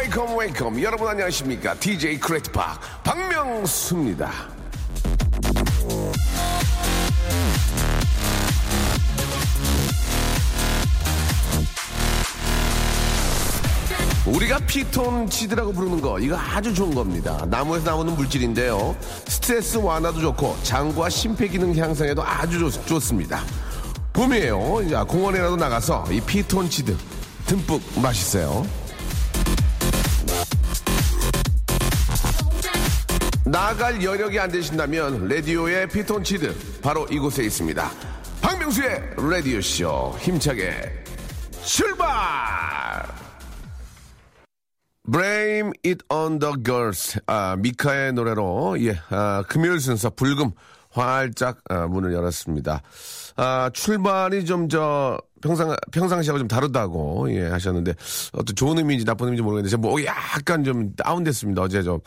Welcome, welcome. 여러분 안녕하십니까? DJ 크레이트팍 박명수입니다. 우리가 피톤치드라고 부르는 거 이거 아주 좋은 겁니다. 나무에서 나오는 물질인데요. 스트레스 완화도 좋고 장과 심폐기능 향상에도 아주 좋, 좋습니다. 봄이에요. 자, 공원에라도 나가서 이 피톤치드 듬뿍 마시세요. 나갈 여력이 안 되신다면 라디오의 피톤치드 바로 이곳에 있습니다. 박명수의 라디오 쇼 힘차게 출발! Blame it on the girls. 아, 미카의 노래로, 예, 아, 금요일 순서 불금 활짝 아, 문을 열었습니다. 아, 출발이 좀 저, 평상, 평상시하고 좀 다르다고, 예, 하셨는데, 어떤 좋은 의미인지 나쁜 의미인지 모르겠는데, 제가 뭐 약간 좀 다운됐습니다. 어제 좀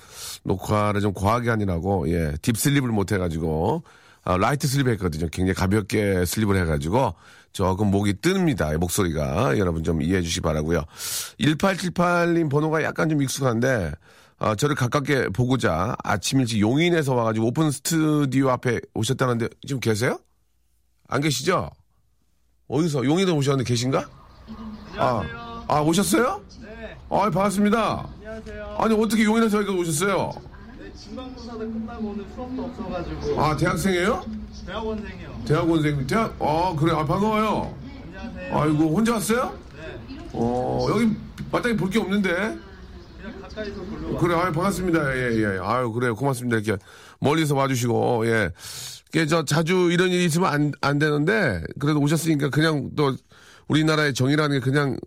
녹화를 좀 과하게 하느라고, 예, deep sleep을 못 해가지고, 아, light sleep 했거든요. 굉장히 가볍게 sleep을 해가지고, 조금 목이 뜹니다. 목소리가. 여러분 좀 이해해 주시기 바라고요 1878님 번호가 약간 좀 익숙한데, 아, 저를 가깝게 보고자 아침 일찍 용인에서 와가지고 오픈 스튜디오 앞에 오셨다는데 지금 계세요? 안 계시죠? 어디서? 용인에 오셨는데 계신가? 아, 아, 오셨어요? 네. 아, 반갑습니다. 안녕하세요. 아니, 어떻게 용인에서 여기 오셨어요? 네, 진강고사도 끝나고 오늘 수업도 없어가지고 아, 대학생이에요? 대학원생이요. 대학원생, 대학, 아, 그래, 아, 반가워요. 안녕하세요. 아이고, 혼자 왔어요? 네, 어, 여기 마땅히 볼 게 없는데. 그냥 가까이서 보려고. 그래, 아유, 반갑습니다. 예, 예. 아유, 그래, 고맙습니다. 이렇게 멀리서 와주시고, 예. 이게 저 자주 이런 일이 있으면 안, 안 되는데, 그래도 오셨으니까 그냥 또 우리나라의 정이라는 게 그냥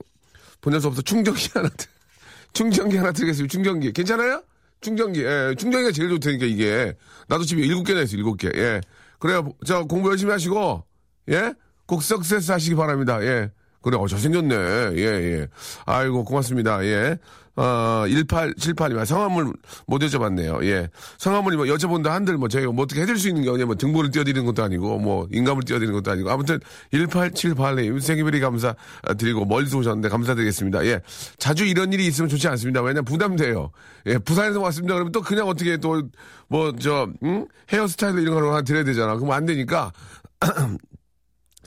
보낼 수 없어. 충전기 하나, 드- 충전기 하나 드리겠습니다. 충전기. 괜찮아요? 충전기. 예, 충전기가 제일 좋다니까, 이게. 나도 집에 일곱 개나 있어, 일곱 개. 예. 그래요. 저 공부 열심히 하시고, 예? 꼭 석세스 하시기 바랍니다. 예. 그래, 어, 잘생겼네. 예, 예. 아이고, 고맙습니다. 예. 어, 1878이면 성함을 못 여쭤봤네요. 예. 성함을 뭐 여쭤본다 한들 뭐 저희가 뭐 어떻게 해줄 수 있는 게 아니면 등본을 띄워드리는 것도 아니고 뭐 인감을 띄워드리는 것도 아니고 아무튼 1878님 생일베리 감사 드리고 멀리서 오셨는데 감사드리겠습니다. 예. 자주 이런 일이 있으면 좋지 않습니다. 왜냐면 부담돼요. 예. 부산에서 왔습니다. 그러면 또 그냥 어떻게 또 뭐 저, 응? 헤어스타일 이런 거 하나 드려야 되잖아. 그럼 안 되니까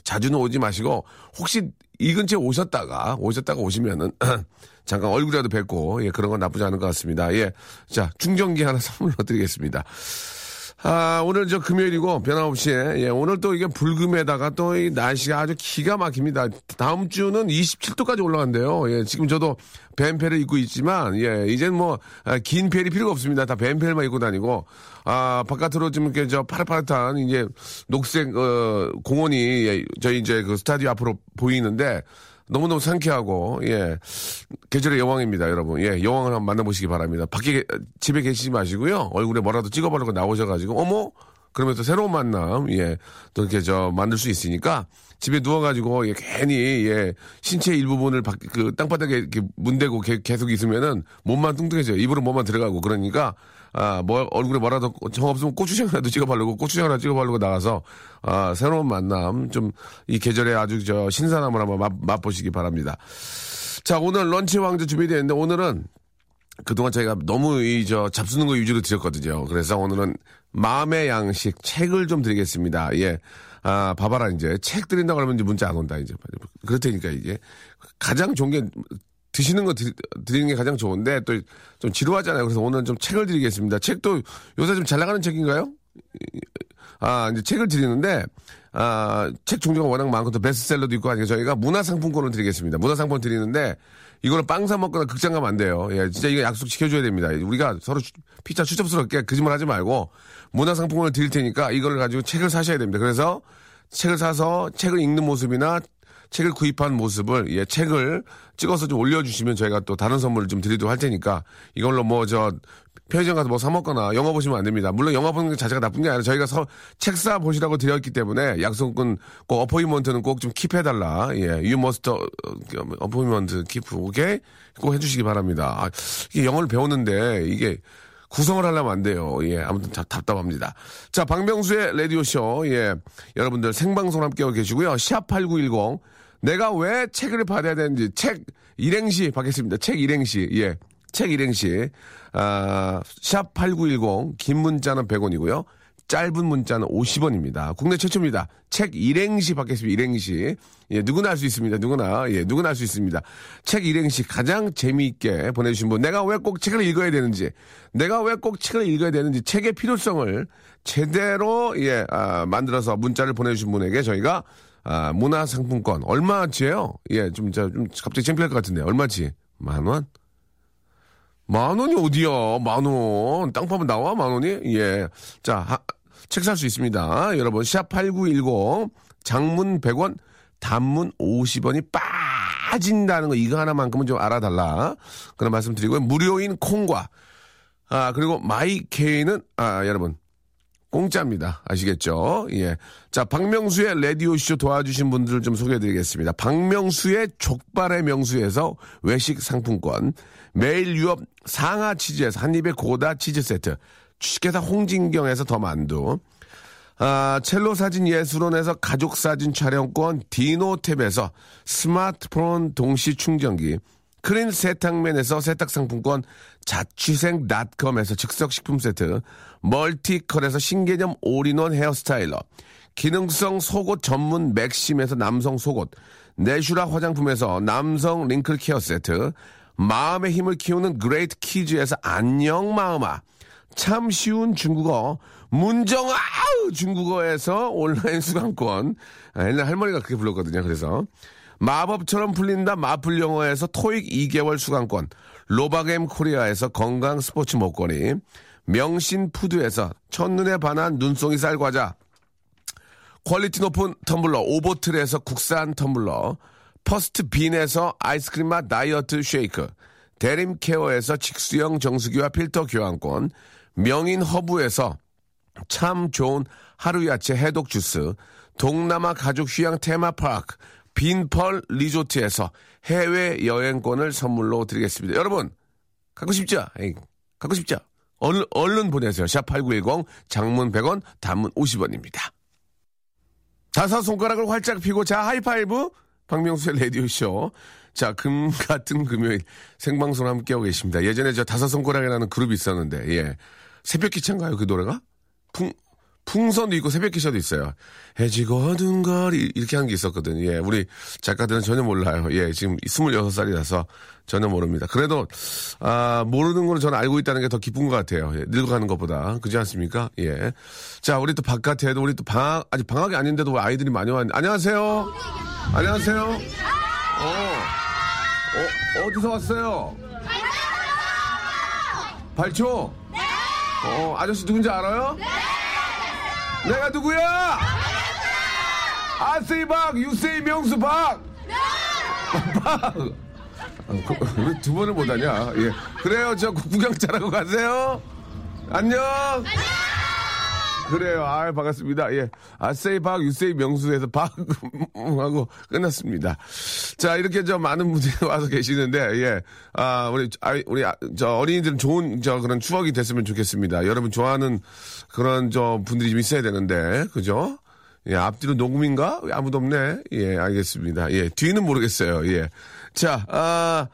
자주는 오지 마시고 혹시 이 근처에 오셨다가 오셨다가 오시면은 잠깐 얼굴이라도 뵙고 예 그런 건 나쁘지 않은 것 같습니다. 예. 자, 충전기 하나 선물로 드리겠습니다. 아, 오늘 저 금요일이고 변함없이 예, 오늘 또 이게 불금에다가 또 이 날씨가 아주 기가 막힙니다. 다음 주는 27도까지 올라간대요. 예, 지금 저도 뱀패를 입고 있지만 예, 이젠 뭐긴 펠이 필요가 없습니다. 다 뱀패만 입고 다니고 아, 바깥으로 좀 이렇게 저 파릇파릇한 이제 녹색 어 공원이 예, 저희 이제 그 스타디오 앞으로 보이는데 너무너무 상쾌하고, 예. 계절의 여왕입니다, 여러분. 예, 여왕을 한번 만나보시기 바랍니다. 밖에, 계- 집에 계시지 마시고요. 얼굴에 뭐라도 찍어바르고 나오셔가지고, 어머? 그러면 또 새로운 만남, 예. 또 이렇게 저, 만들 수 있으니까, 집에 누워가지고, 예, 괜히, 예, 신체 일부분을 밖, 그, 땅바닥에 이렇게 문대고 게- 계속 있으면은, 몸만 뚱뚱해져요. 입으로 몸만 들어가고, 그러니까, 아, 뭐, 얼굴에 뭐라도 정 없으면 고추장이라도 찍어 바르고, 고추장 하나 찍어 바르고 나가서, 아, 새로운 만남, 좀, 이 계절에 아주 저, 신선함을 한번 맛, 맛보시기 바랍니다. 자, 오늘 런치 왕자 준비되어 있는데, 오늘은 그동안 저희가 너무 이, 저, 잡수는 거 위주로 드렸거든요. 그래서 오늘은 마음의 양식, 책을 좀 드리겠습니다. 예. 아, 봐봐라, 이제. 책 드린다고 그러면 이제 문자 안 온다, 이제. 그렇다니까, 이게. 가장 좋은 게, 드시는 거 드, 드리 는 게 가장 좋은데, 또 좀 지루하잖아요. 그래서 오늘 좀 책을 드리겠습니다. 책도 요새 좀 잘 나가는 책인가요? 아, 이제 책을 드리는데, 아, 책 종류가 워낙 많고 또 베스트셀러도 있고 하니까 저희가 문화상품권을 드리겠습니다. 문화상품 드리는데, 이거를 빵 사 먹거나 극장 가면 안 돼요. 예, 진짜 이거 약속 지켜줘야 됩니다. 우리가 서로 추- 피자 추접스럽게 거짓말 하지 말고, 문화상품권을 드릴 테니까 이걸 가지고 책을 사셔야 됩니다. 그래서 책을 사서 책을 읽는 모습이나 책을 구입한 모습을 예 책을 찍어서 좀 올려주시면 저희가 또 다른 선물을 좀 드리도록 할 테니까 이걸로 뭐 저 편의점 가서 뭐 사 먹거나 영화 보시면 안 됩니다. 물론 영화 보는 게 자체가 나쁜 게 아니라 저희가 서, 책사 보시라고 드렸기 때문에 약속은 꼭 어포인먼트는 꼭 좀 킵해달라. 예, 유머스터 어포인먼트 킵 오케이 꼭 해주시기 바랍니다. 아, 이게 영어를 배웠는데 이게 구성을 하려면 안 돼요. 예, 아무튼 다, 답답합니다. 자, 박명수의 라디오쇼. 예, 여러분들 생방송 함께하고 계시고요. 샵8910. 내가 왜 책을 받아야 되는지 책 일행시 받겠습니다. 책 일행시. 예. 책 일행시. 아, 샵 8910. 긴 문자는 100원이고요. 짧은 문자는 50원입니다. 국내 최초입니다. 책 일행시 받겠습니다. 일행시. 예, 누구나 할 수 있습니다. 누구나. 예, 누구나 할 수 있습니다. 책 일행시 가장 재미있게 보내주신 분. 내가 왜 꼭 책을 읽어야 되는지. 내가 왜 꼭 책을 읽어야 되는지. 책의 필요성을 제대로, 예, 아, 만들어서 문자를 보내주신 분에게 저희가, 아, 문화상품권. 얼마치예요 예, 좀, 저, 좀 갑자기 창피할 것 같은데. 얼마치? 만 원? 만 원이 어디야? 만 원. 땅 파면 나와? 만 원이? 예. 자, 책 살 수 있습니다. 여러분, 샵8910, 장문 100원, 단문 50원이 빠진다는 거, 이거 하나만큼은 좀 알아달라. 그런 말씀 드리고요. 무료인 콩과, 아, 그리고 마이 케이는, 아, 여러분, 공짜입니다. 아시겠죠? 예. 자, 박명수의 라디오쇼 도와주신 분들을 좀 소개해드리겠습니다. 박명수의 족발의 명수에서 외식 상품권, 매일 유업 상하 치즈에서 한입의 고다 치즈 세트, 주식회사 홍진경에서 더 만두, 아, 첼로 사진 예술원에서 가족 사진 촬영권, 디노탭에서 스마트폰 동시 충전기, 크린 세탁맨에서 세탁 상품권, 자취생닷컴에서 즉석식품 세트, 멀티컬에서 신개념 all in one hair styler, 기능성 속옷 전문 맥심에서 남성 속옷, 내슈라 화장품에서 남성 wrinkle care 세트, 마음의 힘을 키우는 그레이트 키즈에서 안녕 마음아, 참 쉬운 중국어, 문정아! 중국어에서 온라인 수강권, 아, 옛날 할머니가 그렇게 불렀거든요. 그래서. 마법처럼 풀린다 마플 영어에서 토익 2개월 수강권, 로바겜 코리아에서 건강 스포츠 목걸이, 명신 푸드에서 첫눈에 반한 눈송이 쌀과자, quality 높은 텀블러 오보틀에서 국산 텀블러, 퍼스트 빈에서 아이스크림 맛 다이어트 쉐이크, 대림 케어에서 직수형 정수기와 필터 교환권, 명인 허브에서 참 좋은 하루 야채 해독 주스, 동남아 가족 휴양 테마파크, 빈펄 리조트에서 해외 여행권을 선물로 드리겠습니다. 여러분, 갖고 싶죠? 갖고 싶죠? 얼른, 얼른 보내세요. 샵8910 장문 100원, 단문 50원입니다. 다섯 손가락을 활짝 펴고 자 하이파이브 박명수의 라디오쇼. 자, 금 같은 금요일 생방송 함께하고 계십니다. 예전에 저 다섯 손가락이라는 그룹이 있었는데, 예. 새벽 기차인가요, 그 노래가? 풍, 풍선도 있고 새벽 기차도 있어요. 해지고 어두운 거리 이렇게 한 게 있었거든. 요 예, 우리 작가들은 전혀 몰라요. 예, 지금 26살이라서 전혀 모릅니다. 그래도 아, 모르는 거를 저는 알고 있다는 게 더 기쁜 것 같아요. 예, 늙어가는 것보다. 그렇지 않습니까? 예. 자, 우리 또 바깥에도 우리 또 방학 아직 방학이 아닌데도 아이들이 많이 왔는데 안녕하세요. 안녕하세요. 어. 어, 어디서 왔어요? 발초? 네. 어, 아저씨 누군지 알아요? 네. 내가 누구야? 아세이 박, 유세이 명수 박. 박. 왜두 번을 못하냐? 예. 그래요, 저 구경 잘하고 가세요. 안녕. 그래요. 아, 반갑습니다. 예. 아세이 박, 유세이 명수에서 박 하고 끝났습니다. 자, 이렇게 저 많은 분들이 와서 계시는데, 예. 아, 우리, 아, 우리, 저 어린이들은 좋은 저 그런 추억이 됐으면 좋겠습니다. 여러분 좋아하는 그런 저 분들이 좀 있어야 되는데, 그죠? 예, 앞뒤로 녹음인가? 아무도 없네. 예, 알겠습니다. 예, 뒤는 모르겠어요. 예. 자, 아,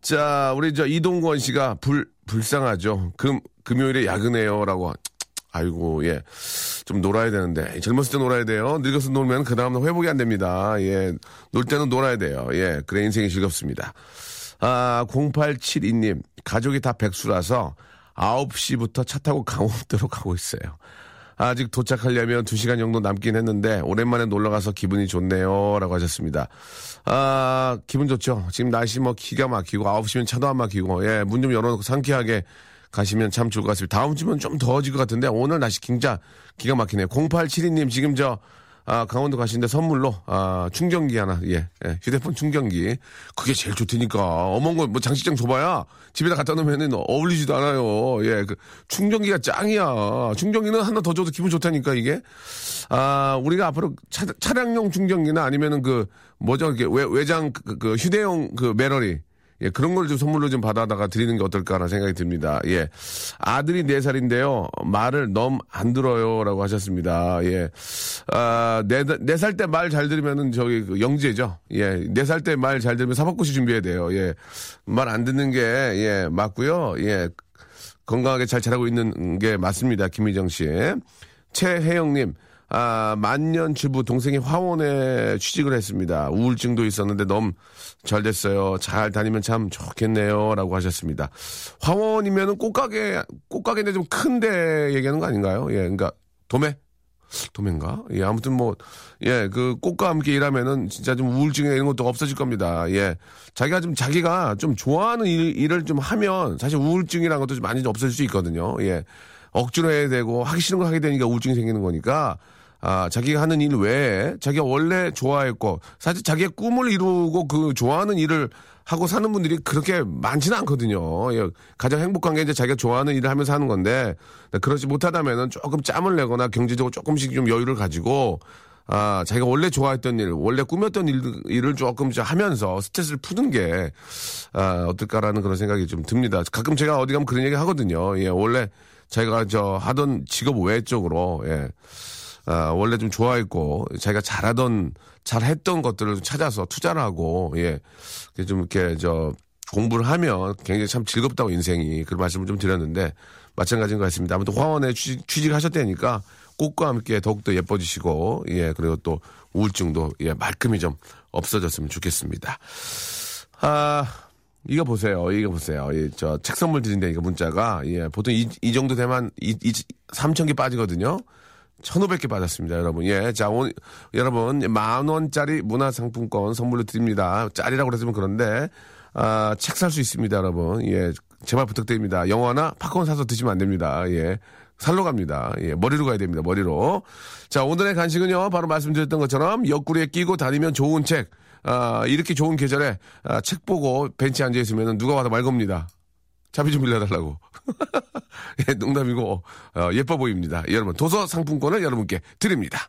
자, 우리 저 이동권 씨가 불, 불쌍하죠. 금, 금요일에 야근해요라고. 아이고, 예. 좀 놀아야 되는데. 젊었을 때 놀아야 돼요. 늙어서 놀면 그 다음날 회복이 안 됩니다. 예. 놀 때는 놀아야 돼요. 예. 그래 인생이 즐겁습니다. 아, 0872님. 가족이 다 백수라서 9시부터 차 타고 강원도로 가고 있어요. 아직 도착하려면 2시간 정도 남긴 했는데 오랜만에 놀러 가서 기분이 좋네요. 라고 하셨습니다. 아, 기분 좋죠. 지금 날씨 뭐 기가 막히고 9시면 차도 안 막히고 예, 문 좀 열어 놓고 상쾌하게 가시면 참 좋을 것 같습니다. 다음 주면 좀 더워질 것 같은데 오늘 날씨 진짜 기가 막히네요. 0872님 지금 저 아, 강원도 가시는데 선물로, 아, 충전기 하나, 예, 예, 휴대폰 충전기. 그게 제일 좋다니까. 어머거 뭐 장식장 줘봐야 집에다 갖다 놓으면은 어울리지도 않아요. 예, 그 충전기가 짱이야. 충전기는 하나 더 줘도 기분 좋다니까, 이게. 아, 우리가 앞으로 차, 차량용 충전기나 아니면은 그, 뭐죠, 이게 외, 외장 그, 그 휴대용 그 메러리. 예, 그런 걸 좀 선물로 좀 받아다가 드리는 게 어떨까라는 생각이 듭니다. 예. 아들이 4살인데요. 말을 너무 안 들어요 라고 하셨습니다. 예. 아, 4, 4살 때 말 잘 들으면은 저기 그 영재죠. 예. 4살 때 말 잘 들으면 사법고시 준비해야 돼요. 예. 말 안 듣는 게, 예, 맞고요. 예. 건강하게 잘 자라고 있는 게 맞습니다. 김미정 씨. 최혜영님. 아, 만년 주부 동생이 화원에 취직을 했습니다. 우울증도 있었는데 너무 잘 됐어요. 잘 다니면 참 좋겠네요. 라고 하셨습니다. 화원이면은 꽃가게, 꽃가게인데 좀 큰데 얘기하는 거 아닌가요? 예, 그러니까 도매? 도매인가? 예, 아무튼 뭐, 예, 그 꽃과 함께 일하면은 진짜 좀 우울증이나 이런 것도 없어질 겁니다. 예. 자기가 좀, 자기가 좀 좋아하는 일, 일을 좀 하면 사실 우울증이라는 것도 좀 많이 좀 없어질 수 있거든요. 예. 억지로 해야 되고 하기 싫은 걸 하게 되니까 우울증이 생기는 거니까 아, 자기가 하는 일 외에 자기가 원래 좋아했고 사실 자기의 꿈을 이루고 그 좋아하는 일을 하고 사는 분들이 그렇게 많지는 않거든요. 예, 가장 행복한 게 이제 자기가 좋아하는 일을 하면서 하는 건데 그렇지 못하다면은 조금 짬을 내거나 경제적으로 조금씩 좀 여유를 가지고 아, 자기가 원래 좋아했던 일, 원래 꾸몄던 일, 일을 조금 하면서 스트레스를 푸는 게, 아, 어떨까라는 그런 생각이 좀 듭니다. 가끔 제가 어디 가면 그런 얘기 하거든요. 예, 원래 자기가 저 하던 직업 외 쪽으로, 예. 아, 원래 좀 좋아했고 자기가 잘하던 잘했던 것들을 좀 찾아서 투자를 하고 예. 좀 이렇게 저 공부를 하면 굉장히 참 즐겁다고 인생이 그런 말씀을 좀 드렸는데 마찬가지인 것 같습니다. 아무튼 화원에 취직, 취직하셨다니까 꽃과 함께 더욱더 예뻐지시고 예 그리고 또 우울증도 예 말끔히 좀 없어졌으면 좋겠습니다. 아 이거 보세요. 이거 보세요. 이, 저, 책 선물 드린다니까 문자가, 예, 보통 이, 이 정도 되면 이, 이, 3천 개 빠지거든요. 1,500개 받았습니다, 여러분. 예. 자, 오늘, 여러분, 만 원짜리 문화상품권 선물로 드립니다. 짤이라고 그랬으면 그런데, 아, 책 살 수 있습니다, 여러분. 예. 제발 부탁드립니다. 영화나 팝콘 사서 드시면 안 됩니다. 예. 살로 갑니다. 예. 머리로 가야 됩니다, 머리로. 자, 오늘의 간식은요, 바로 말씀드렸던 것처럼 옆구리에 끼고 다니면 좋은 책. 아, 이렇게 좋은 계절에 아, 책 보고 벤치에 앉아 있으면 누가 와서 말 겁니다. 차비 좀 빌려달라고. 예, 농담이고, 어, 예뻐 보입니다. 여러분, 도서 상품권을 여러분께 드립니다.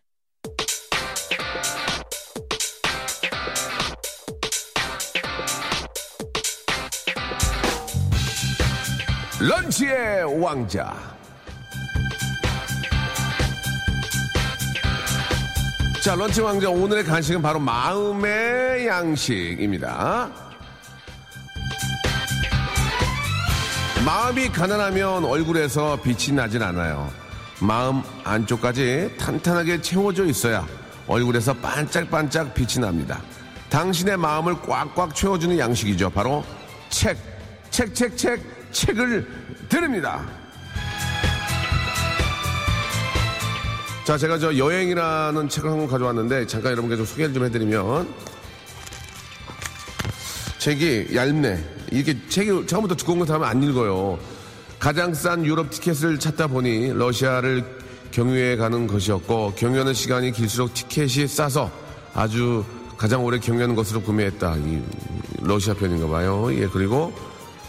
런치의 왕자. 자, 런치 왕자 오늘의 간식은 바로 마음의 양식입니다. 마음이 가난하면 얼굴에서 빛이 나진 않아요. 마음 안쪽까지 탄탄하게 채워져 있어야 얼굴에서 반짝반짝 빛이 납니다. 당신의 마음을 꽉꽉 채워주는 양식이죠. 바로 책, 책, 책, 책, 책을 드립니다. 자, 제가 저 여행이라는 책을 한 권 가져왔는데 잠깐 여러분께 좀 소개를 좀 해드리면 책이 얇네. 이렇게 책이 처음부터 두꺼운 거 하면 안 읽어요. 가장 싼 유럽 티켓을 찾다 보니 러시아를 경유해 가는 것이었고 경유하는 시간이 길수록 티켓이 싸서 아주 가장 오래 경유하는 것으로 구매했다. 이 러시아 편인가 봐요. 예, 그리고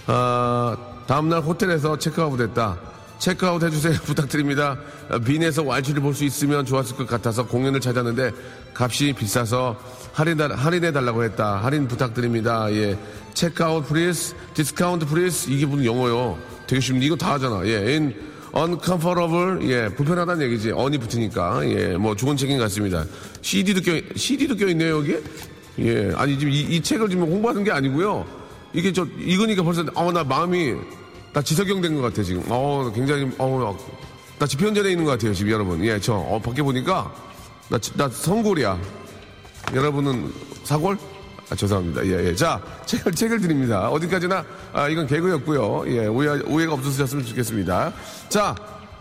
아, 다음날 호텔에서 체크아웃 했다. 체크아웃 해주세요. 부탁드립니다. 빈에서 왈츠를 볼 수 있으면 좋았을 것 같아서 공연을 찾았는데 값이 비싸서 할인, 할인해달라고 했다. 할인 부탁드립니다. 예. check out please, discount please. 이게 무슨 영어요. 되게 쉽네. 이거 다 하잖아. 예. in uncomfortable. 예. 불편하다는 얘기지. un이 붙으니까. 예. 뭐 좋은 책인 것 같습니다. CD도 껴, CD도 껴있네요, 여기? 예. 아니, 지금 이, 이 책을 지금 홍보하는 게 아니고요. 이게 저, 읽으니까 벌써, 어, 나 마음이, 나 지석영 된 것 같아, 지금. 어, 굉장히, 어, 나 집현전에 있는 것 같아요, 지금 여러분. 예, 저, 어, 밖에 보니까, 나, 나 성골이야. 여러분은 사골? 아, 죄송합니다. 예, 예. 자, 책을, 책을 드립니다. 어디까지나, 아, 이건 개그였고요. 예, 오해, 오해가 없으셨으면 좋겠습니다. 자,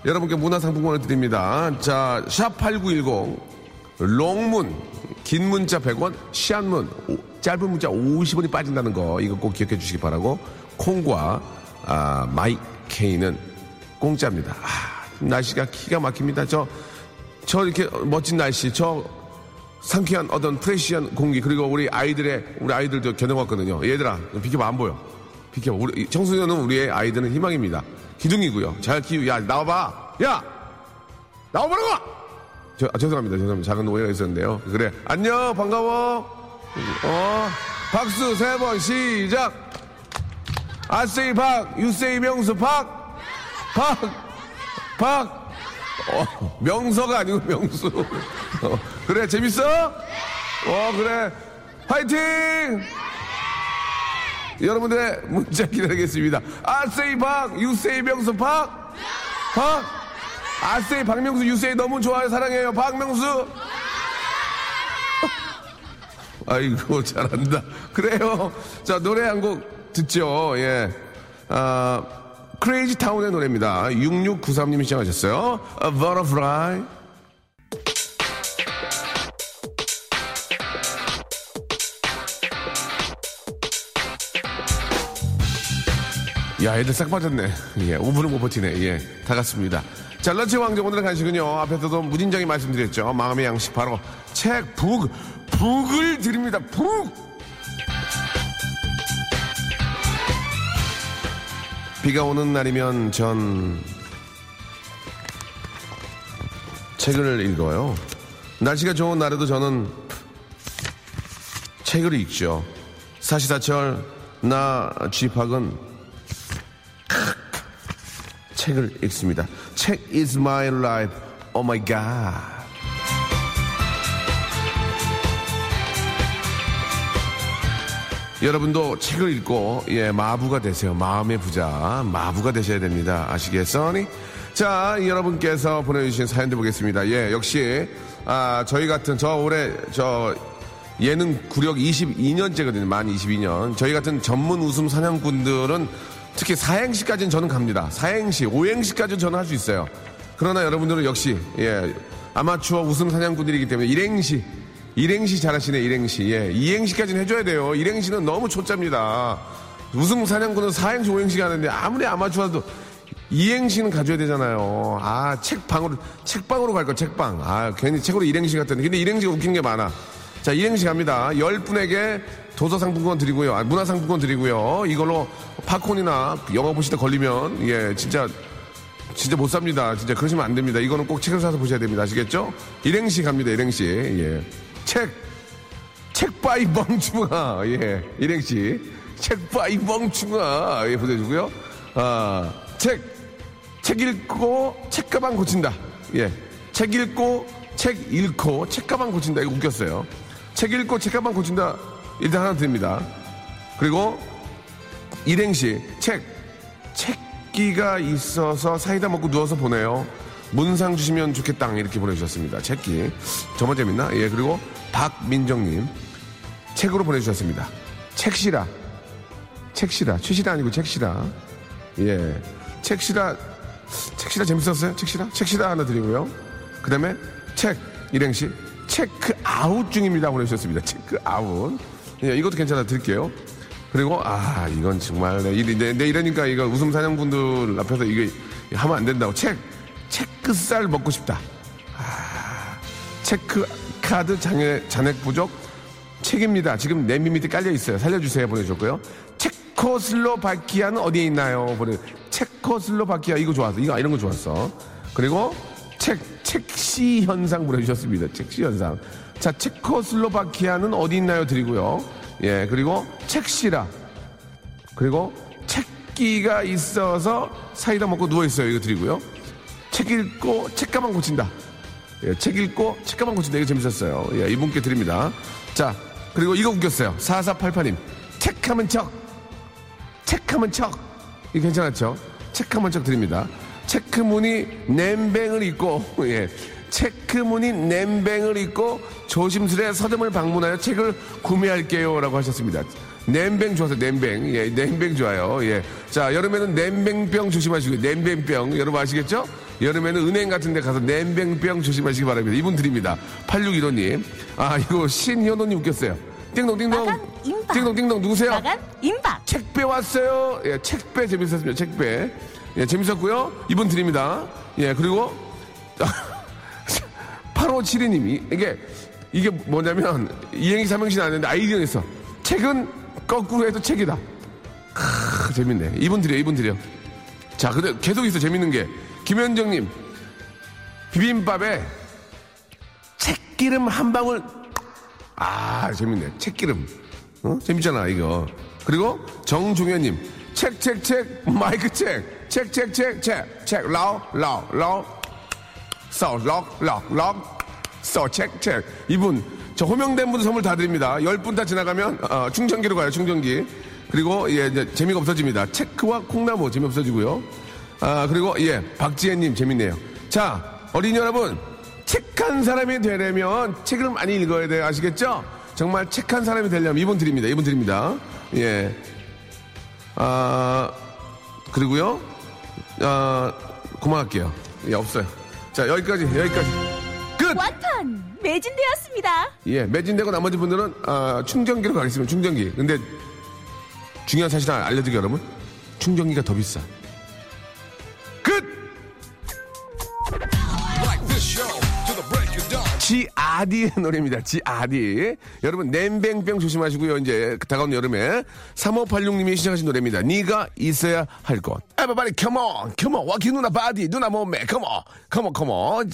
여러분께 문화상품권을 드립니다. 자, 샵8910, 롱문, 긴 문자 100원, 시안문, 오- 짧은 문자 50원이 빠진다는 거, 이거 꼭 기억해 주시기 바라고, 콩과, 아, 마이 케이는 공짜입니다. 아, 날씨가 기가 막힙니다. 저, 저 이렇게 멋진 날씨, 저 상쾌한 어떤 fresh한 공기 그리고 우리 아이들의 우리 아이들도 견학 왔거든요. 얘들아 좀 비켜봐 안 보여. 비켜봐. 우리 청소년은 우리의 아이들은 희망입니다. 기둥이고요. 잘 키우. 야 나와봐. 야 나와보라고. 저, 아, 죄송합니다. 죄송합니다. 작은 오해가 있었는데요. 그래 안녕 반가워. 어 박수 세 번 시작. 아세이 박 유세이 명수 박 박, 박, 어, 명서가 아니고 명수. 어, 그래, 재밌어? 어, 그래. 화이팅! 여러분들의 문자 기다리겠습니다. 아세이 박, 유세이 명수 박, 박, 아세이 박명수, 유세이 너무 좋아요. 사랑해요. 박명수. 아이고, 잘한다. 그래요. 자, 노래 한 곡 듣죠. 예. 아, 크레이지 타운의 노래입니다. 6693님이 시청하셨어요. A Butterfly. 야, 애들 싹 빠졌네. 예, 5분을 못 버티네. 예, 다 갔습니다. 자, 런치 왕정 오늘의 간식은요. 앞에서도 무진장이 말씀드렸죠. 마음의 양식 바로 책, 북, 북을 드립니다. 북! 비가 오는 날이면 전 책을 읽어요. 날씨가 좋은 날에도 저는 책을 읽죠. 사시사철 나 쥐팍은 책을 읽습니다. 책 is my life. Oh my god. 여러분도 책을 읽고 예 마부가 되세요. 마음의 부자 마부가 되셔야 됩니다. 아시겠어니? 자 여러분께서 보내주신 사연들 보겠습니다. 예 역시 아 저희 같은 저 올해 저 예능 구력 22년째거든요. 만 22년. 저희 같은 전문 웃음 사냥꾼들은 특히 사행시까지는 저는 갑니다. 사행시, 오행시까지는 저는 할 수 있어요. 그러나 여러분들은 역시 예 아마추어 웃음 사냥꾼들이기 때문에 일행시 일행시 잘하시네 일행시. 예 이행시까지는 해줘야 돼요. 일행시는 너무 초짜입니다. 웃음 사냥꾼은 사행시 오행시 가는데 아무리 아마추어도 이행시는 가져야 되잖아요. 아 책방으로 책방으로 갈 거 책방. 아 괜히 책으로 일행시 같던데 근데 일행시가 웃긴 게 많아 자 이행시 갑니다 열 분에게 도서 상품권 드리고요 아, 문화 상품권 드리고요 이걸로 팝콘이나 영화 보시다 걸리면 예 진짜 진짜 못 삽니다. 진짜 그러시면 안 됩니다. 이거는 꼭 책을 사서 보셔야 됩니다. 아시겠죠? 일행시 갑니다. 일행시. 예. 책. 책바이 멍충아. 예. 일행시. 책바이 멍충아. 예, 보내주고요. 아, 책. 책 읽고 책가방 고친다. 예. 책 읽고 책 읽고 책가방 고친다. 이거 웃겼어요. 책 읽고 책가방 고친다. 일단 하나 드립니다. 그리고 일행시 책 책기가 있어서 사이다 먹고 누워서 보내요. 문상 주시면 좋겠다 이렇게 보내주셨습니다. 책기 정말 재밌나? 예 그리고 박민정님 책으로 보내주셨습니다. 책시라 책시라 최시라 아니고 책시라 예 책시라 책시라 재밌었어요? 책시라 책시라 하나 드리고요. 그다음에 책 일행시 체크 아웃 중입니다. 보내주셨습니다. 체크 아웃. 예 이것도 괜찮아 드릴게요. 그리고 아 이건 정말 내, 일- 내, 내 이러니까 이거 웃음 사냥분들 앞에서 이게 하면 안 된다고. 책 체크살 먹고 싶다. 아 체크 카드 장애 잔액 부족 책입니다. 지금 내 밑에 깔려 있어요. 살려주세요. 보내줬고요. 체코슬로바키아는 어디에 있나요? 보내 체코슬로바키아 이거 좋았어 이거 이런 거 좋았어. 그리고 책 책시 현상 보내주셨습니다 책시 현상 자 체코슬로바키아는 어디 있나요 드리고요 예 그리고 책시라 그리고 책기가 있어서 사이다 먹고 누워있어요. 이거 드리고요. 책 읽고 책가방 고친다. 예, 책 읽고 책가방 고친다. 이거 재밌었어요. 예, 이분께 드립니다. 자, 그리고 이거 웃겼어요. 4488님. 책하면 척. 책하면 척. 이거 괜찮았죠? 책하면 척 드립니다. 체크 무늬 냄뱅을 입고, 예. 체크 무늬 냄뱅을 입고 조심스레 서점을 방문하여 책을 구매할게요라고 하셨습니다. 냄뱅 좋아서 냄뱅 예 냄뱅 좋아요 예자 여름에는 냄뱅병 조심하시고요 냄뱅병 여러분 아시겠죠 여름에는 은행 같은 데 가서 냄뱅병 조심하시기 바랍니다 이분 드립니다 8615님 아 이거 신현호님 웃겼어요 띵동띵동. 띵동띵동 누구세요 나간 임박. 책배 왔어요. 예, 책배 재밌었습니다. 책배. 예, 재밌었고요. 이분 드립니다. 예, 그리고 8572님이 이게 이게 뭐냐면 이행시 삼행시는 아는데 아이디어는 있어. 책은 거꾸로 해도 책이다. 크, 재밌네. 이분 드려, 이분 드려. 자, 근데 계속 있어 재밌는 게 김현정 님 비빔밥에 책기름 한 방울 아, 재밌네. 책기름. 어? 재밌잖아, 이거. 그리고 정종현님. 책, 책, 책, 마이크 책. 책, 책, 책, 책, 책, 라우, 라우, 라우. 써, 럭, 럭, 럭. 써, 책, 책. 이분, 저 호명된 분 선물 다 드립니다. 열 분 다 지나가면, 어, 충전기로 가요, 충전기. 그리고, 예, 이제 재미가 없어집니다. 체크와 콩나무 재미 없어지고요. 아, 그리고, 예, 박지혜님 재밌네요. 자, 어린이 여러분, 책한 사람이 되려면 책을 많이 읽어야 돼요. 아시겠죠? 정말 책한 사람이 되려면 이분 드립니다. 이분 드립니다. 예. 아, 그리고요. 아, 그만할게요. 예, 없어요. 자, 여기까지, 여기까지. 끝! 완판 매진되었습니다. 예, 매진되고 나머지 분들은, 아, 충전기로 가겠습니다. 충전기. 근데 중요한 사실 하나 알려드릴게요, 여러분. 충전기가 더 비싸. 아디의 노래입니다. 지아디. 여러분, 냉방병 조심하시고요. 이제 다가온 여름에 3586님이 시작하신 노래입니다. 네가 있어야 할 곳. everybody come on come on 와키 누나 body 누나 몸매 come on come on come on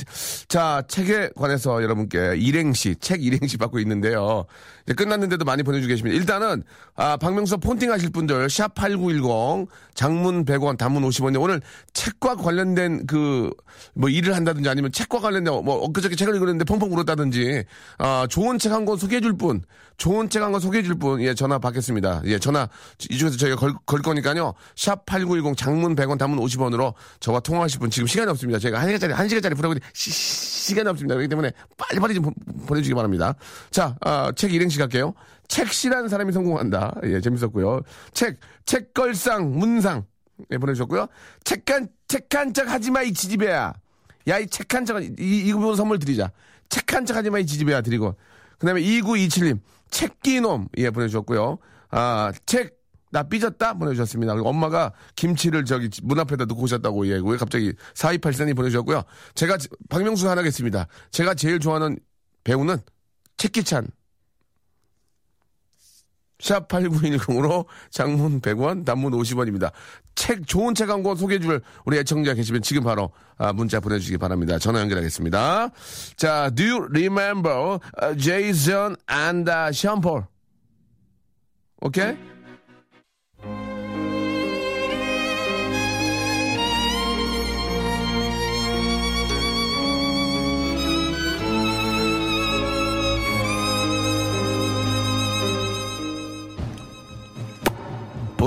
자 책에 관해서 여러분께 일행시 책 일행시 받고 있는데요 끝났는데도 많이 보내주고 계십니다. 일단은 아 박명수 폰팅 하실 분들 샵 8910 장문 100원 단문 50원인데 오늘 책과 관련된 그 뭐 일을 한다든지 아니면 책과 관련된 뭐 엊그저께 책을 읽었는데 펑펑 울었다든지 아 좋은 책 한 권 소개해 줄 분 좋은 책 한 권 소개해 줄 분 예 전화 받겠습니다. 예 전화 이 중에서 저희가 걸, 걸 거니까요. 샵 8910 장문 100원 단문 50원으로 저와 통화하실 분 지금 시간이 없습니다. 저희가 한 시간짜리 한 시간짜리 프로그램 시, 시간이 없습니다. 그렇기 때문에 빨리빨리 좀 보- 보내주기 바랍니다. 자책 일행 시 갈게요 책 싫어하는 사람이 성공한다 예 재밌었고요 책 책걸상 문상 예, 보내주셨고요. 책한, 책한 척 하지 마, 이 지지배야. 야, 이 책한 척, 이, 이거 보고 선물 드리자. 책한 척 하지 마, 이 지지배야 드리고. 그 다음에 2927님, 책기놈, 예, 보내주셨고요. 아, 책, 나 삐졌다? 보내주셨습니다. 그리고 엄마가 김치를 저기 문 앞에다 놓고 오셨다고, 예, 왜 갑자기 4284님 보내주셨고요. 제가, 박명수 하나 하겠습니다. 제가 제일 좋아하는 배우는 책기찬. 샵 8910으로 장문 100원, 단문 50원입니다. 책, 좋은 책 한 권 소개해 줄 우리 애청자 계시면 지금 바로 아, 문자 보내주시기 바랍니다. 전화 연결하겠습니다. 자, do you remember uh, Jason and uh, Sean Paul? 오케이?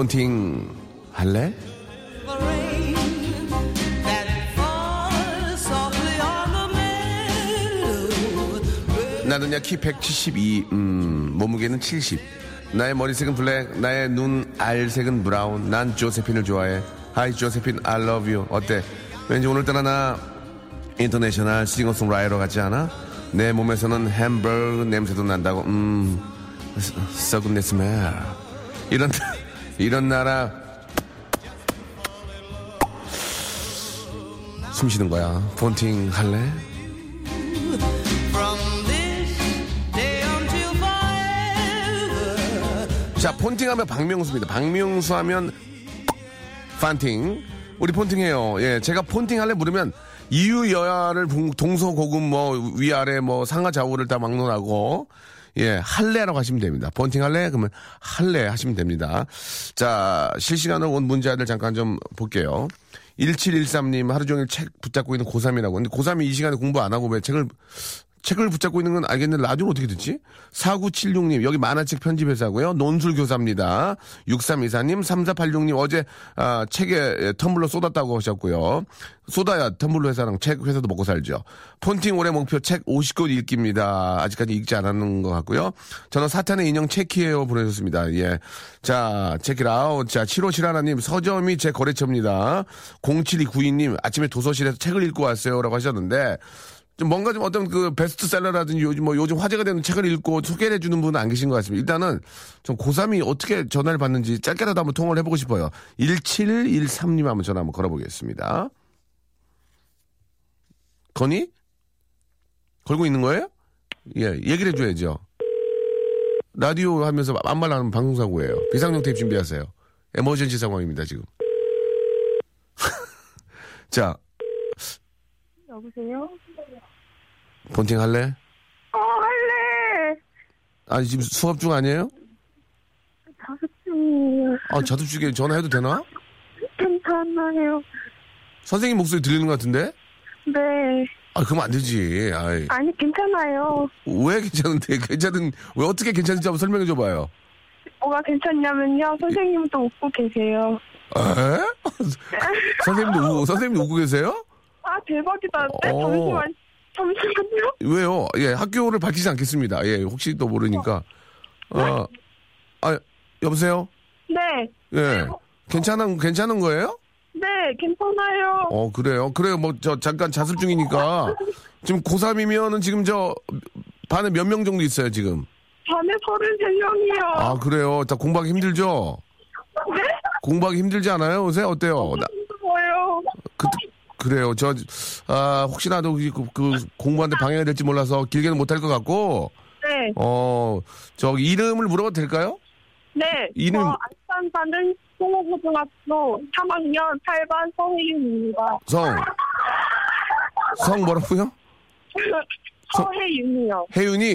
폰팅 할래? 나는야 키 172, 음, 몸무게는 70. 나의 머리색은 black, 나의 눈알 색은 brown. 난 조세핀을 좋아해. Hi 조세핀, I love you. 어때? 왠지 오늘따라 나 international 싱어송라이터 같지 않아? 내 몸에서는 햄버거 냄새도 난다고. 음, 썩은 내 스멜. 이런 이런 나라 숨 쉬는 거야. 폰팅 할래? 자, 폰팅 하면 박명수입니다. 박명수 하면 판팅. 우리 폰팅해요. 예, 제가 폰팅 할래 물으면 이유 여야를 동- 동서고금 뭐 위아래 뭐 상하 좌우를 다 막론하고 예, 할래라고 하시면 됩니다. 폰팅 할래? 그러면 할래 하시면 됩니다. 자, 실시간으로 온 문자들 잠깐 좀 볼게요. 1713님 하루 종일 책 붙잡고 있는 고3이라고. 근데 고3이 이 시간에 공부 안 하고 왜 책을 책을 붙잡고 있는 건 알겠는데 라디오는 어떻게 듣지? 4976님 여기 만화책 편집회사고요. 논술교사입니다. 6324님 3486님 어제 아, 책에 텀블러 쏟았다고 하셨고요. 쏟아야 텀블러 회사랑 책 회사도 먹고 살죠. 폰팅 올해 목표 책 50권 읽기입니다. 아직까지 읽지 않았는 것 같고요. 저는 사탄의 인형 체키에요 보내셨습니다. 예. 자, 체키라웃. 자, 7571 하나님 서점이 제 거래처입니다. 0729님 아침에 도서실에서 책을 읽고 왔어요 라고 하셨는데 좀 뭔가 좀 어떤 그 베스트셀러라든지 요즘 뭐 요즘 화제가 되는 책을 읽고 소개를 해주는 분은 안 계신 것 같습니다. 일단은 좀 고3이 어떻게 전화를 받는지 짧게라도 한번 통화를 해보고 싶어요. 1713님 한번 전화 한번 걸어보겠습니다. 건이? 걸고 있는 거예요? 예, 얘기를 해줘야죠. 라디오 하면서 아무 말안 하면 방송사고예요. 비상용 테이프 준비하세요. 에머전시 상황입니다, 지금. 자, 여보세요? 본팅 할래? 어, 할래. 아니, 지금 수업 중 아니에요? 자습 중이에요. 아, 자습 중에 전화해도 되나? 괜찮아요. 선생님 목소리 들리는 것 같은데? 네. 아, 그러면 안 되지. 아이, 아니, 괜찮아요. 왜 괜찮은데? 괜찮은, 왜 어떻게 괜찮은지 한번 설명해 줘봐요. 뭐가 괜찮냐면요. 선생님도 웃고 계세요. 에? 선생님도 선생님도 웃고 계세요? 아, 대박이다. 네, 어. 잠시만. 잠시만요. 왜요? 예, 학교를 밝히지 않겠습니다. 예, 혹시 또 모르니까. 어, 아, 여보세요? 네. 예. 괜찮은, 괜찮은 거예요? 네, 괜찮아요. 어, 그래요? 그래요. 뭐, 저, 잠깐 자습 중이니까. 지금 고3이면은 지금 저, 반에 몇 명 정도 있어요, 지금? 반에 33명이요. 아, 그래요? 다 공부하기 힘들죠? 네? 공부하기 힘들지 않아요? 요새 어때요? 나, 힘들어요. 그, 그래요. 저, 아, 혹시라도 그, 그 공부하는데 방해가 될지 몰라서 길게는 못할 것 같고, 네. 어, 저 이름을 물어봐도 될까요? 네. 이름- 저 안산 사는 송호고등학교 3학년 8반 서혜윤입니다. 성. 성 뭐라고요? 서혜윤이요. 혜윤이?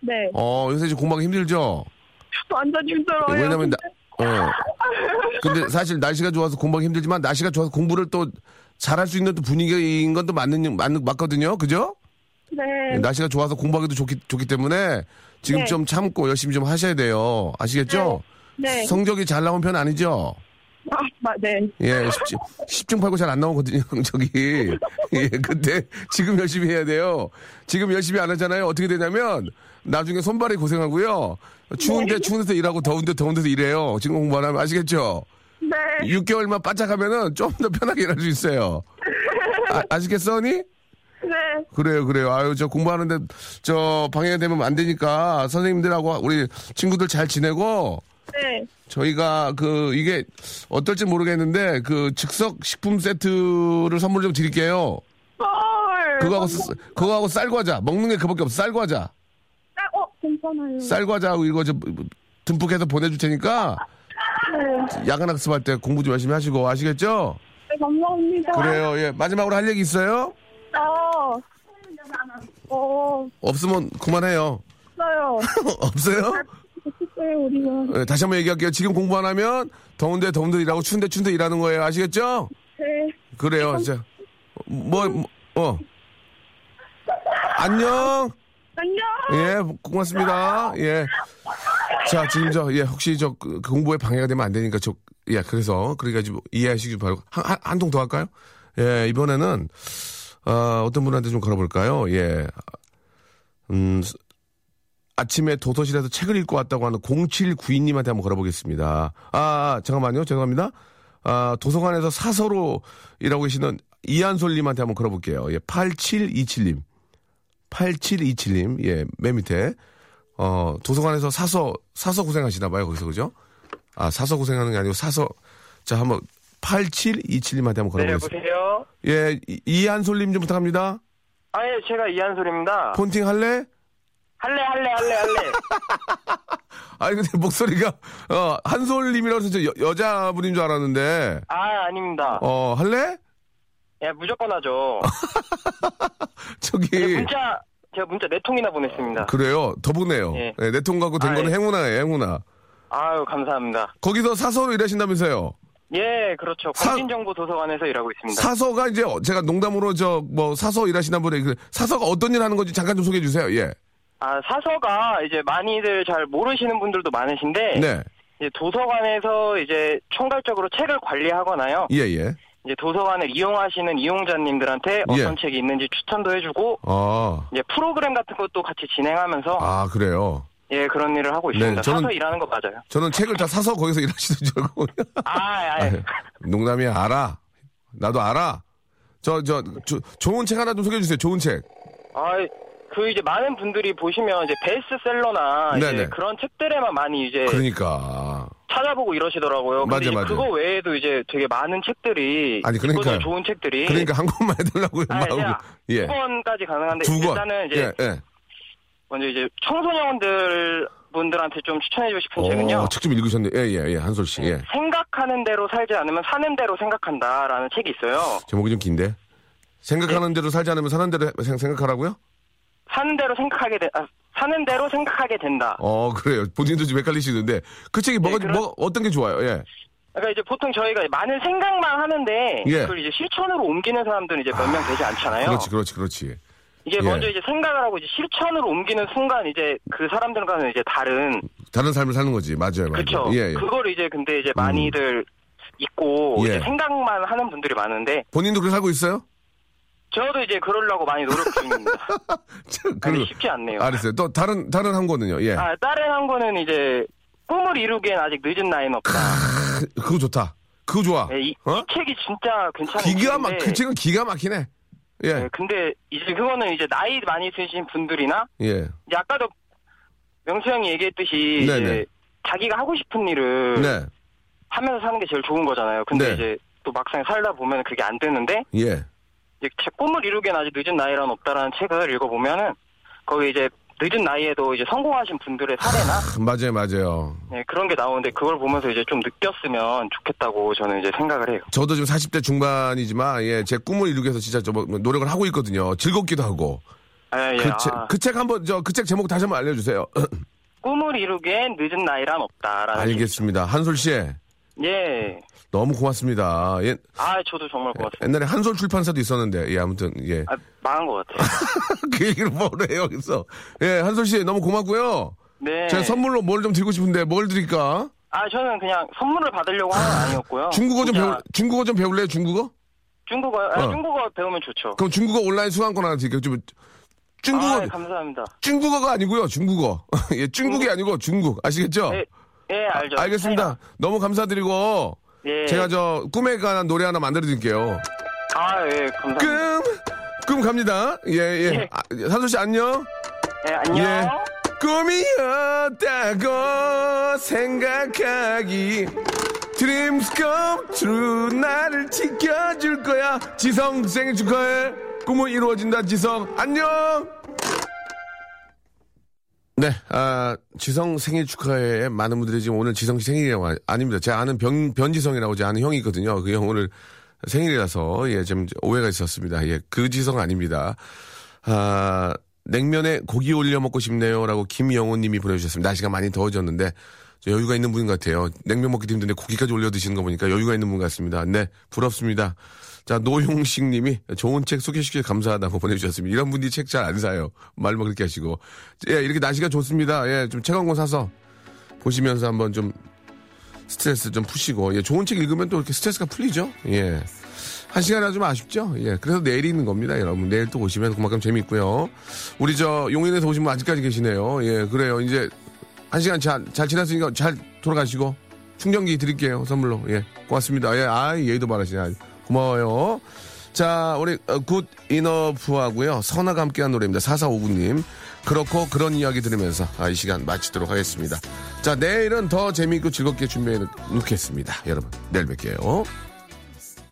네. 어, 요새 지금 공부하기 힘들죠? 완전 힘들어요. 왜냐면, 나, 어. 근데 사실 날씨가 좋아서 공부하기 힘들지만 날씨가 좋아서 공부를 또 잘할 수 있는 또 분위기인 건 또 맞는, 맞는, 맞거든요? 그죠? 네. 날씨가 좋아서 공부하기도 좋기, 좋기 때문에 지금 네. 좀 참고 열심히 좀 하셔야 돼요. 아시겠죠? 네. 성적이 잘 나온 편 아니죠? 아, 마- 네. 예, 10, 10 중 8구 잘 안 나오거든요, 저기. 예, 근데 지금 열심히 해야 돼요. 지금 열심히 안 하잖아요. 어떻게 되냐면, 나중에 손발이 고생하고요. 추운데 추운 데서 일하고 더운데 더운 데서 일해요. 지금 공부 안 하면 아시겠죠? 네. 6개월만 바짝 하면은 좀 더 편하게 일할 수 있어요. 아, 아시겠어, 언니? 네. 그래요, 그래요. 아유, 저 공부하는데, 저, 방해가 되면 안 되니까, 선생님들하고 우리 친구들 잘 지내고, 네. 저희가 그, 이게 어떨지 모르겠는데, 그 즉석 식품 세트를 선물 좀 드릴게요. 헐. 그거하고, 쌀- 그거하고 쌀과자. 먹는 게 그밖에 없어. 쌀과자. 아, 어, 괜찮아요. 쌀과자하고 이거 좀 듬뿍 해서 보내줄 테니까, 네. 야간 학습할 때 공부 좀 열심히 하시고, 아시겠죠? 네, 감사합니다. 그래요, 예. 마지막으로 할 얘기 있어요? 어. 어, 없으면 그만해요. 없어요. 없어요? 어떡해요, 우리가. 예, 다시 한번 얘기할게요. 지금 공부 안 하면 더운데 더운데 일하고 추운데 추운데 일하는 거예요. 아시겠죠? 네. 그래요. 자, 뭐, 뭐, 어. 안녕. 안녕. 예, 고맙습니다. 예. 자, 지금 저, 예, 혹시 저 그, 그 공부에 방해가 되면 안 되니까 저, 예, 그래서, 그래가지고 이해하시기 바라고. 한, 한, 한 통 더 할까요? 예, 이번에는, 어, 어떤 분한테 좀 걸어볼까요? 예. 음, 스- 아침에 도서실에서 책을 읽고 왔다고 하는 0792님한테 한번 걸어보겠습니다. 아, 잠깐만요. 죄송합니다. 아, 도서관에서 사서로 일하고 계시는 이한솔님한테 한번 걸어볼게요. 예, 8727님. 8727님, 예, 맨 밑에. 어, 도서관에서 사서, 사서 고생하시나 봐요, 거기서, 그죠? 아, 사서 고생하는 게 아니고 사서. 자, 한번 8727님한테 한번 네, 걸어보겠습니다. 여보세요? 예, 이- 이한솔님 좀 부탁합니다. 아, 예, 제가 이한솔입니다. 폰팅 할래? 할래, 할래, 할래, 할래. 아니, 근데 목소리가, 어, 한솔님이라서 저 여, 여자분인 줄 알았는데, 아, 아닙니다. 어, 할래? 예, 무조건 하죠. 저기, 예, 문자, 제가 문자 네 통이나 보냈습니다. 그래요. 더 보내요. 예. 네, 내 통과고 된 아, 거는 예. 행운아예요, 행운아. 아유, 감사합니다. 거기서 사서로 일하신다면서요? 예, 그렇죠. 사- 광진정보 도서관에서 일하고 있습니다. 사서가 이제 제가 농담으로 저 뭐 사서 일하시나 보네. 그 사서가 어떤 일 하는 건지 잠깐 좀 소개해 주세요. 예. 아, 사서가 이제 많이들 잘 모르시는 분들도 많으신데 네. 이제 도서관에서 이제 총괄적으로 책을 관리하거나요. 예, 예. 이제 도서관을 이용하시는 이용자님들한테 어떤 책이 있는지 추천도 해주고 아. 이제 프로그램 같은 것도 같이 진행하면서 아, 그래요. 예 그런 일을 하고 있습니다. 네, 저는- 사서 일하는 거 맞아요. 저는 책을 다 사서 거기서 일하시는 줄 알고. 아, 아, 예. 농담이야. 알아. 나도 알아. 저, 저, 저, 좋은 책 하나 좀 소개해 주세요. 좋은 책. 아, 그 이제 많은 분들이 보시면 이제 베스트셀러나. 이제 그런 책들에만 많이 이제 그러니까. 찾아보고 이러시더라고요. 맞아, 맞아. 그거 외에도 이제 되게 많은 책들이 아니. 있거든요, 좋은 책들이. 그러니까 한 권만 해달라고요. 아. 그냥 예. 두 권까지 가능한데 두 권. 일단은 이제 예, 예. 먼저 이제 청소년들 분들한테 좀 추천해주고 싶은 책은요. 어, 책좀 읽으셨네. 예, 예, 예. 한솔 씨. 예. 생각하는 대로 살지 않으면 사는 대로 생각한다라는 책이 있어요. 제목이 좀 긴데. 생각하는 대로 살지 않으면 사는 대로 생- 생각하라고요? 사는 대로 생각하게 되, 아, 사는 대로 생각하게 된다. 어, 그래요. 본인도 좀 헷갈리시는데. 그 책이 뭐가, 그런- 뭐, 어떤 게 좋아요? 예. 그러니까 이제 보통 저희가 많은 생각만 하는데 예. 그걸 이제 실천으로 옮기는 사람들은 이제 몇 명 되지 않잖아요. 그렇지, 그렇지, 그렇지. 이게 예. 먼저 이제 생각을 하고 이제 실천으로 옮기는 순간 이제 그 사람들과는 이제 다른 다른 삶을 사는 거지. 맞아요, 맞아요. 그렇죠. 예, 예. 그거를 이제 근데 이제 많이들 있고 예. 이제 생각만 하는 분들이 많은데 본인도 그렇게 살고 있어요? 저도 이제 그러려고 많이 노력 중입니다. 참, 아니, 쉽지 않네요. 알았어요. 또 다른, 다른 한 권은요? 예. 아, 다른 한 거는 이제 꿈을 이루기엔 아직 늦은 나이는 없다. 그거 좋다. 그거 좋아. 네, 이, 어? 이 책이 진짜 괜찮은 기가 막, 그 책은 기가 막히네. 예. 네, 근데 이제 그거는 이제 나이 많이 드신 분들이나 예. 이제 아까도 명수 형이 얘기했듯이. 이제 자기가 하고 싶은 일을 네. 하면서 사는 게 제일 좋은 거잖아요. 근데 네. 이제 또 막상 살다 보면 그게 안 되는데 예. 제 꿈을 이루기엔 아직 늦은 나이란 없다라는 책을 읽어보면은 거기 이제 늦은 나이에도 이제 성공하신 분들의 사례나 맞아요, 맞아요. 네, 그런 게 나오는데 그걸 보면서 이제 좀 느꼈으면 좋겠다고 저는 이제 생각을 해요. 저도 지금 40대 중반이지만, 예, 제 꿈을 이루기 위해서 진짜 저 뭐, 노력을 하고 있거든요. 즐겁기도 하고. 아, 예, 그 아, 책, 그 책 한번, 저, 그 책 제목 다시 한번 알려주세요. 꿈을 이루기엔 늦은 나이란 없다라는 알겠습니다. 한솔 씨, 책. 예. 너무 고맙습니다. 예, 아, 저도 정말 고맙습니다. 옛날에 한솔 출판사도 있었는데, 예, 아무튼, 예. 아, 망한 것 같아요. 그 얘기를 뭐래, 여기서. 예, 한솔 씨, 너무 고맙고요. 네. 제가 선물로 뭘 좀 드리고 싶은데, 뭘 드릴까? 아, 저는 그냥 선물을 받으려고 하는 건 아니었고요. 중국어 좀 배울, 중국어 좀 배울래요, 중국어? 중국어, 아, 어. 중국어 배우면 좋죠. 그럼 중국어 온라인 수강권 하나 드릴게요. 좀, 중국어, 아, 네, 감사합니다. 중국어가 아니고요, 중국어. 예, 중국이 아니고 중국. 아시겠죠? 네, 예, 알죠. 알겠습니다. 너무 감사드리고, 예. 제가 저 꿈에 관한 노래 하나 만들어 드릴게요. 아, 예, 감사합니다. 꿈, 꿈 갑니다. 예, 예. 예. 아, 산소 씨 안녕. 예, 안녕. 예. 꿈이었다고 생각하기 Dreams come true 나를 지켜줄 거야 지성 생일 축하해 꿈은 이루어진다 지성 안녕 네, 아, 지성 생일 축하해. 많은 분들이 지금 오늘 지성 씨 생일이라고, 하- 아닙니다. 제가 아는 변, 변지성이라고 제 아는 형이 있거든요. 그 형 오늘 생일이라서, 예, 좀 오해가 있었습니다. 예, 그 지성 아닙니다. 아, 냉면에 고기 올려 먹고 싶네요. 라고 김영호 님이 보내주셨습니다. 날씨가 많이 더워졌는데, 저 여유가 있는 분 같아요. 냉면 먹기도 힘든데 고기까지 올려 드시는 거 보니까 여유가 있는 분 같습니다. 네, 부럽습니다. 자, 노용식 님이 좋은 책 소개시켜 감사하다고 보내주셨습니다. 이런 분들이 책 잘 안 사요. 말만 그렇게 하시고. 예, 이렇게 날씨가 좋습니다. 예, 좀 책 한 권 사서 보시면서 한번 좀 스트레스 좀 푸시고, 예, 좋은 책 읽으면 또 이렇게 스트레스가 풀리죠? 예. 한 시간이나 좀 아쉽죠? 예. 그래서 내일이 있는 겁니다, 여러분. 내일 또 오시면 그만큼 재밌고요. 우리 저 용인에서 오신 분 아직까지 계시네요. 예, 그래요. 이제 한 시간 잘, 잘 지났으니까 잘 돌아가시고 충전기 드릴게요, 선물로. 예. 고맙습니다. 예, 아, 예의도 바르시네. 고마워요. 자, 우리 어, good enough하고요. 선아가 함께한 노래입니다. 4459님. 그렇고 그런 이야기 들으면서 아, 이 시간 마치도록 하겠습니다. 자, 내일은 더 재미있고 즐겁게 준비해 놓겠습니다. 여러분, 내일 뵐게요.